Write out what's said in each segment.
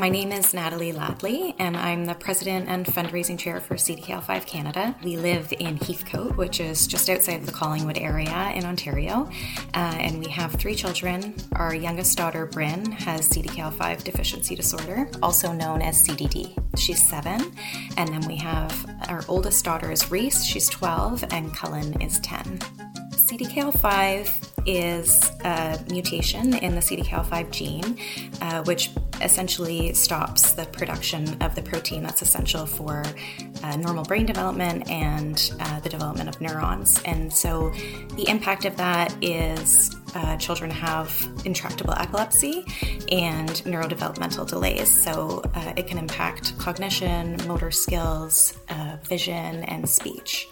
My name is Natalie Ladly, and I'm the president and fundraising chair for CDKL5 Canada. We live in Heathcote, which is just outside the Collingwood area in Ontario, uh, and we have three children. Our youngest daughter, Brynn, has CDKL5 deficiency disorder, also known as CDD. She's seven, and then we have our oldest daughter is Reece, she's 12, and Cullen is 10. CDKL5 is a mutation in the CDKL5 gene, uh, which essentially stops the production of the protein that's essential for uh, normal brain development and uh, the development of neurons. And so the impact of that is uh, children have intractable epilepsy and neurodevelopmental delays. So uh, it can impact cognition, motor skills, uh, vision, and speech.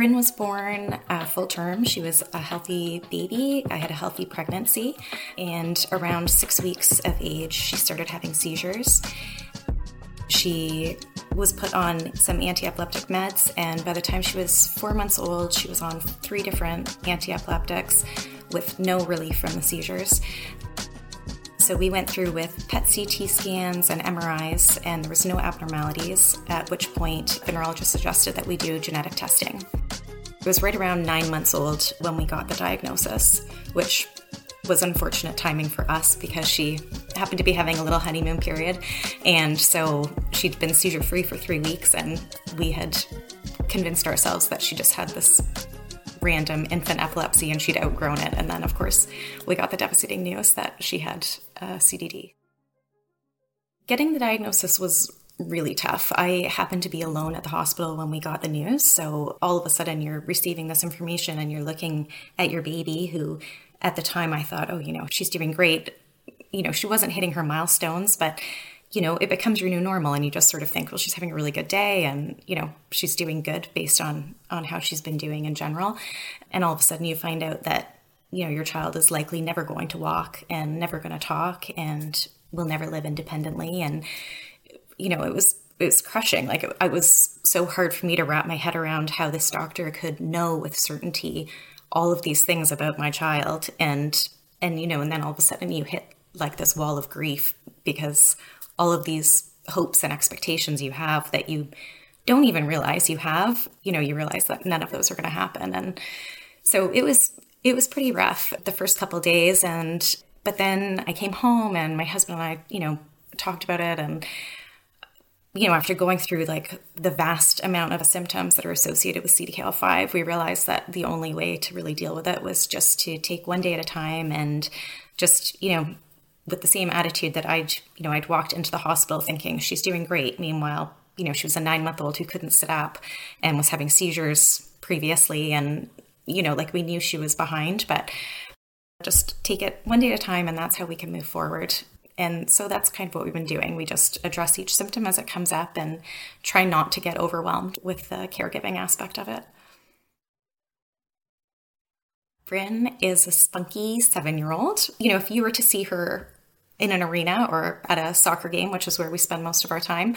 Brynn was born uh, full term. She was a healthy baby. I had a healthy pregnancy. And around six weeks of age, she started having seizures. She was put on some anti epileptic meds, and by the time she was four months old, she was on three different anti epileptics with no relief from the seizures. So we went through with PET CT scans and MRIs, and there was no abnormalities, at which point the neurologist suggested that we do genetic testing. It was right around nine months old when we got the diagnosis, which was unfortunate timing for us because she happened to be having a little honeymoon period. And so she'd been seizure free for three weeks, and we had convinced ourselves that she just had this random infant epilepsy and she'd outgrown it. And then, of course, we got the devastating news that she had uh, CDD. Getting the diagnosis was really tough. I happened to be alone at the hospital when we got the news. So all of a sudden, you're receiving this information and you're looking at your baby, who at the time I thought, oh, you know, she's doing great. You know, she wasn't hitting her milestones, but you know, it becomes your new normal and you just sort of think, well, she's having a really good day and, you know, she's doing good based on on how she's been doing in general. And all of a sudden you find out that, you know, your child is likely never going to walk and never going to talk and will never live independently and you know, it was it was crushing. Like it, it was so hard for me to wrap my head around how this doctor could know with certainty all of these things about my child. And and you know and then all of a sudden you hit like this wall of grief because all of these hopes and expectations you have that you don't even realize you have you know you realize that none of those are going to happen. And so it was it was pretty rough the first couple days. And but then i came home and my husband and i you know talked about it and you know, after going through like the vast amount of symptoms that are associated with CDKL5, we realized that the only way to really deal with it was just to take one day at a time and just, you know, with the same attitude that I'd, you know, I'd walked into the hospital thinking she's doing great. Meanwhile, you know, she was a nine month old who couldn't sit up and was having seizures previously. And, you know, like we knew she was behind, but just take it one day at a time and that's how we can move forward and so that's kind of what we've been doing. We just address each symptom as it comes up and try not to get overwhelmed with the caregiving aspect of it. Brynn is a spunky seven year old. You know, if you were to see her in an arena or at a soccer game, which is where we spend most of our time,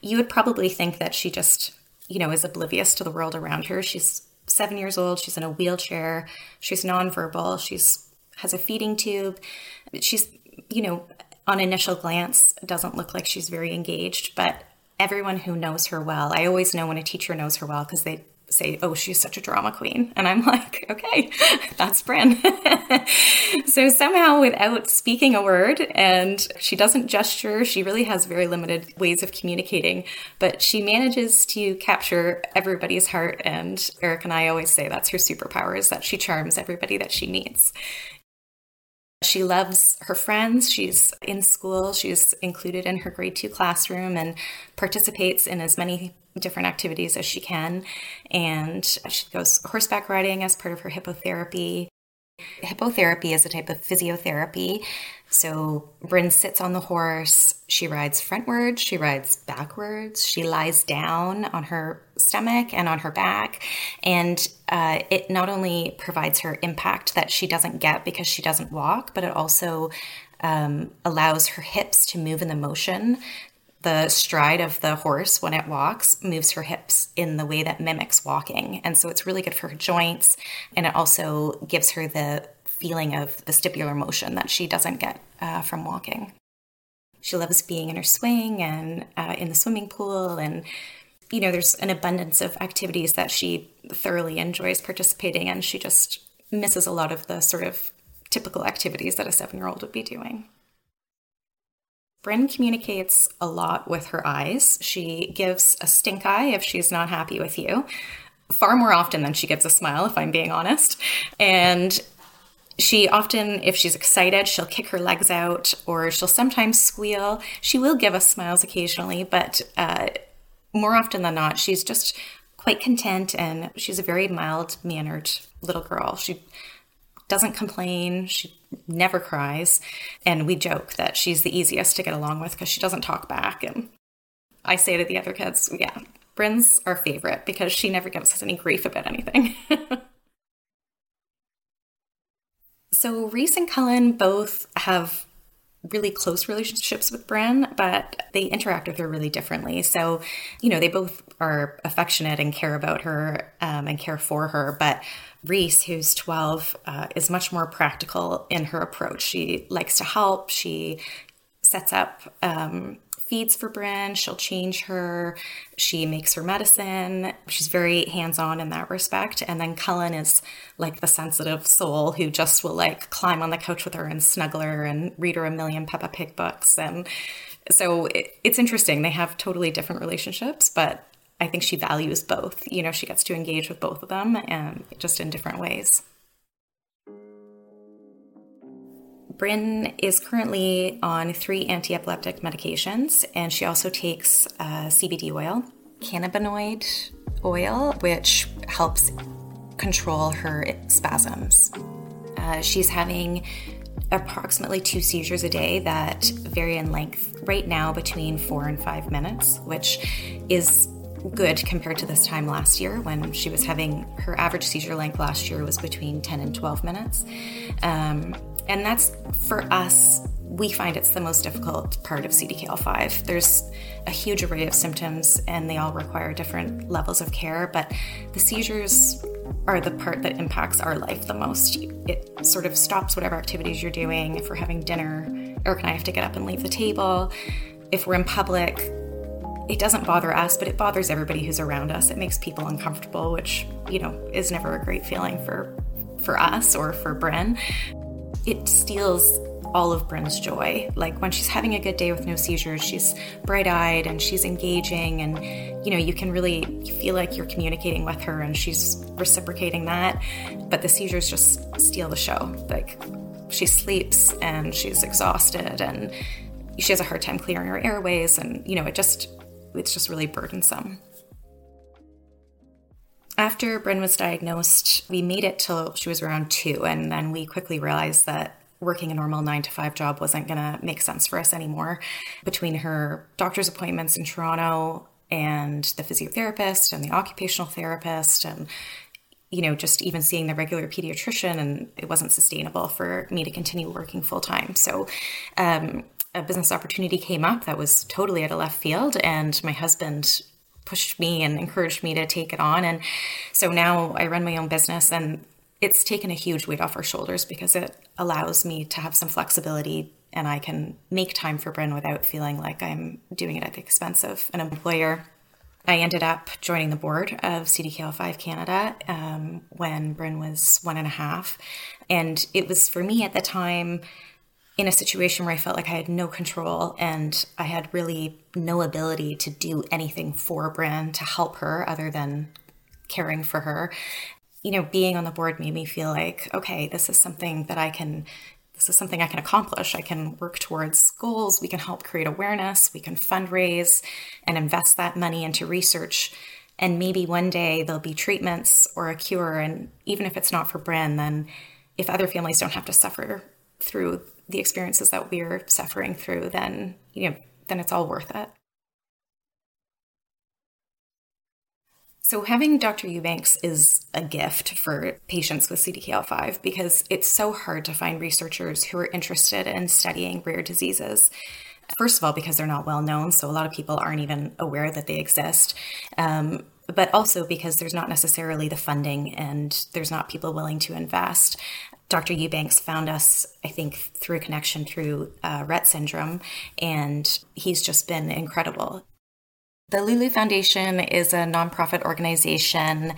you would probably think that she just, you know, is oblivious to the world around her. She's seven years old. She's in a wheelchair. She's nonverbal. She's has a feeding tube. She's, you know, on initial glance doesn't look like she's very engaged, but everyone who knows her well, I always know when a teacher knows her well because they say, Oh, she's such a drama queen. And I'm like, Okay, that's Brynn. so somehow, without speaking a word, and she doesn't gesture, she really has very limited ways of communicating, but she manages to capture everybody's heart. And Eric and I always say that's her superpower is that she charms everybody that she meets. She loves her friends. She's in school. She's included in her grade two classroom and participates in as many different activities as she can. And she goes horseback riding as part of her hippotherapy. Hippotherapy is a type of physiotherapy. So Brynn sits on the horse. She rides frontwards. She rides backwards. She lies down on her stomach and on her back. And uh, it not only provides her impact that she doesn't get because she doesn't walk, but it also um, allows her hips to move in the motion the stride of the horse when it walks moves her hips in the way that mimics walking. And so it's really good for her joints. And it also gives her the feeling of vestibular motion that she doesn't get uh, from walking. She loves being in her swing and uh, in the swimming pool. And, you know, there's an abundance of activities that she thoroughly enjoys participating in. She just misses a lot of the sort of typical activities that a seven year old would be doing. Brynn communicates a lot with her eyes. She gives a stink eye if she's not happy with you, far more often than she gives a smile, if I'm being honest. And she often, if she's excited, she'll kick her legs out or she'll sometimes squeal. She will give us smiles occasionally, but uh, more often than not, she's just quite content and she's a very mild mannered little girl. She doesn't complain. She never cries. And we joke that she's the easiest to get along with because she doesn't talk back. And I say to the other kids, yeah, Brynn's our favorite because she never gives us any grief about anything. so Reece and Cullen both have really close relationships with Brynn, but they interact with her really differently. So, you know, they both are affectionate and care about her um, and care for her, but Reece, who's 12, uh, is much more practical in her approach. She likes to help. She sets up um, feeds for Brynn. She'll change her. She makes her medicine. She's very hands on in that respect. And then Cullen is like the sensitive soul who just will like climb on the couch with her and snuggle her and read her a million Peppa Pig books. And so it, it's interesting. They have totally different relationships, but I think she values both. You know, she gets to engage with both of them and just in different ways. Brynn is currently on three anti epileptic medications, and she also takes uh, CBD oil, cannabinoid oil, which helps control her spasms. Uh, she's having approximately two seizures a day that vary in length right now between four and five minutes, which is good compared to this time last year when she was having her average seizure length last year was between 10 and 12 minutes. Um, and that's for us, we find it's the most difficult part of CDKL5. There's a huge array of symptoms and they all require different levels of care, but the seizures are the part that impacts our life the most. It sort of stops whatever activities you're doing. If we're having dinner, Eric and I have to get up and leave the table. If we're in public, it doesn't bother us, but it bothers everybody who's around us. It makes people uncomfortable, which, you know, is never a great feeling for for us or for Brynn. It steals all of Brynn's joy. Like when she's having a good day with no seizures, she's bright-eyed and she's engaging and you know, you can really feel like you're communicating with her and she's reciprocating that. But the seizures just steal the show. Like she sleeps and she's exhausted and she has a hard time clearing her airways and you know, it just it's just really burdensome. After Brynn was diagnosed, we made it till she was around two, and then we quickly realized that working a normal nine to five job wasn't going to make sense for us anymore. Between her doctor's appointments in Toronto and the physiotherapist and the occupational therapist, and you know, just even seeing the regular pediatrician, and it wasn't sustainable for me to continue working full time. So, um, a business opportunity came up that was totally out of left field, and my husband pushed me and encouraged me to take it on. And so now I run my own business, and it's taken a huge weight off our shoulders because it allows me to have some flexibility and I can make time for Brynn without feeling like I'm doing it at the expense of an employer. I ended up joining the board of CDKL5 Canada um, when Brynn was one and a half. And it was for me at the time in a situation where I felt like I had no control and I had really no ability to do anything for Brynn to help her other than caring for her. You know, being on the board made me feel like, okay, this is something that I can this is something I can accomplish. I can work towards goals. We can help create awareness. We can fundraise and invest that money into research. And maybe one day there'll be treatments or a cure. And even if it's not for Brynn, then if other families don't have to suffer through the experiences that we're suffering through, then you know, then it's all worth it. So, having Dr. Eubanks is a gift for patients with CDKL5 because it's so hard to find researchers who are interested in studying rare diseases. First of all, because they're not well known, so a lot of people aren't even aware that they exist. Um, but also because there's not necessarily the funding and there's not people willing to invest Dr. Eubanks found us, I think, through a connection through uh, Rett syndrome, and he's just been incredible. The Loulou Foundation is a nonprofit organization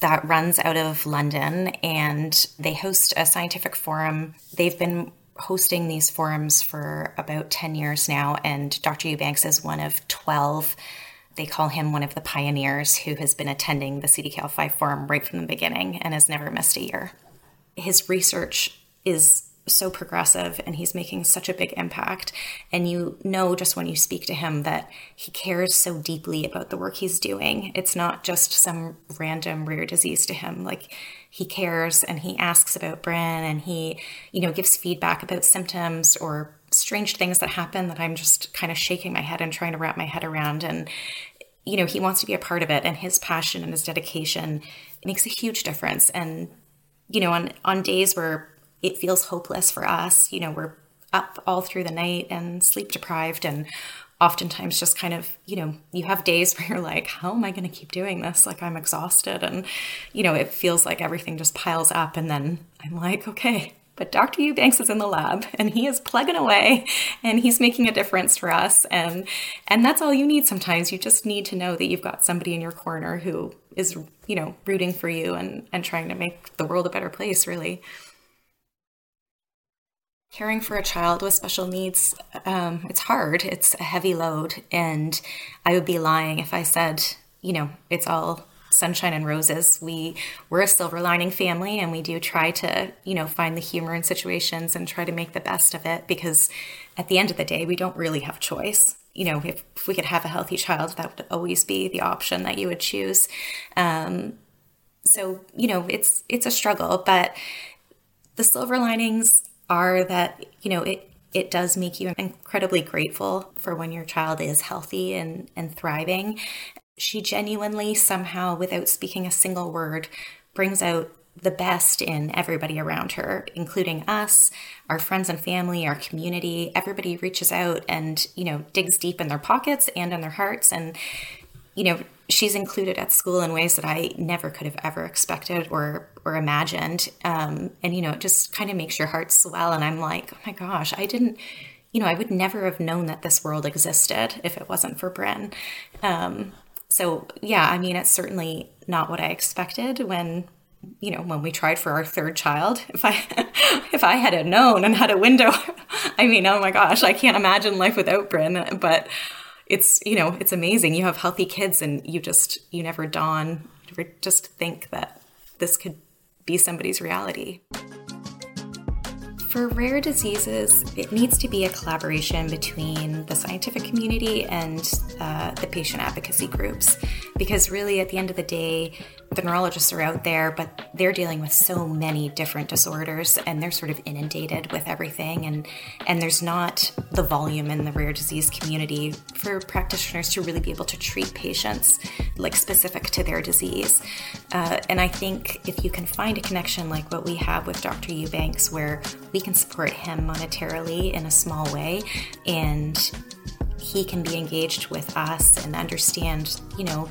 that runs out of London, and they host a scientific forum. They've been hosting these forums for about 10 years now, and Dr. Eubanks is one of 12 they call him one of the pioneers who has been attending the CDKL5 forum right from the beginning and has never missed a year his research is so progressive and he's making such a big impact. And you know, just when you speak to him, that he cares so deeply about the work he's doing. It's not just some random rare disease to him. Like, he cares and he asks about Brynn and he, you know, gives feedback about symptoms or strange things that happen that I'm just kind of shaking my head and trying to wrap my head around. And, you know, he wants to be a part of it and his passion and his dedication makes a huge difference. And you know, on on days where it feels hopeless for us, you know, we're up all through the night and sleep deprived and oftentimes just kind of, you know, you have days where you're like, how am I going to keep doing this? Like I'm exhausted and you know, it feels like everything just piles up and then I'm like, okay, but Dr. Eubanks is in the lab and he is plugging away and he's making a difference for us and and that's all you need sometimes. You just need to know that you've got somebody in your corner who is you know rooting for you and and trying to make the world a better place really. Caring for a child with special needs um, it's hard. It's a heavy load. And i would be lying if i said you know it's all sunshine and roses. We we're a silver lining family and we do try to you know find the humor in situations and try to make the best of it because at the end of the day we don't really have choice you know, if, if we could have a healthy child, that would always be the option that you would choose. Um, so you know, it's it's a struggle, but the silver linings are that you know it it does make you incredibly grateful for when your child is healthy and and thriving. She genuinely somehow, without speaking a single word, brings out the best in everybody around her, including us, our friends and family, our community. Everybody reaches out and, you know, digs deep in their pockets and in their hearts. And, you know, she's included at school in ways that I never could have ever expected or or imagined. Um, and, you know, it just kind of makes your heart swell. And I'm like, oh my gosh, I didn't, you know, I would never have known that this world existed if it wasn't for Brynn. Um, so yeah, I mean, it's certainly not what I expected when you know when we tried for our third child if i if i had known and had a window i mean oh my gosh i can't imagine life without brynn but it's you know it's amazing you have healthy kids and you just you never dawn never just think that this could be somebody's reality for rare diseases, it needs to be a collaboration between the scientific community and uh, the patient advocacy groups. Because really, at the end of the day, the neurologists are out there, but they're dealing with so many different disorders and they're sort of inundated with everything. And, and there's not the volume in the rare disease community for practitioners to really be able to treat patients like specific to their disease. Uh, and I think if you can find a connection like what we have with Dr. Eubanks, where we can support him monetarily in a small way and he can be engaged with us and understand, you know,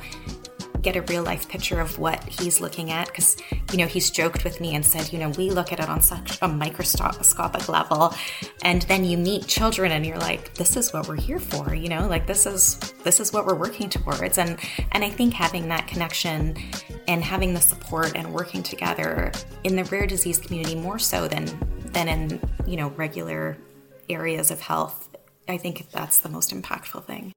get a real life picture of what he's looking at because you know he's joked with me and said you know we look at it on such a microscopic level. And then you meet children and you're like this is what we're here for you know like this is this is what we're working towards. And and i think having that connection and having the support and working together in the rare disease community more so than than in you know regular areas of health i think that's the most impactful thing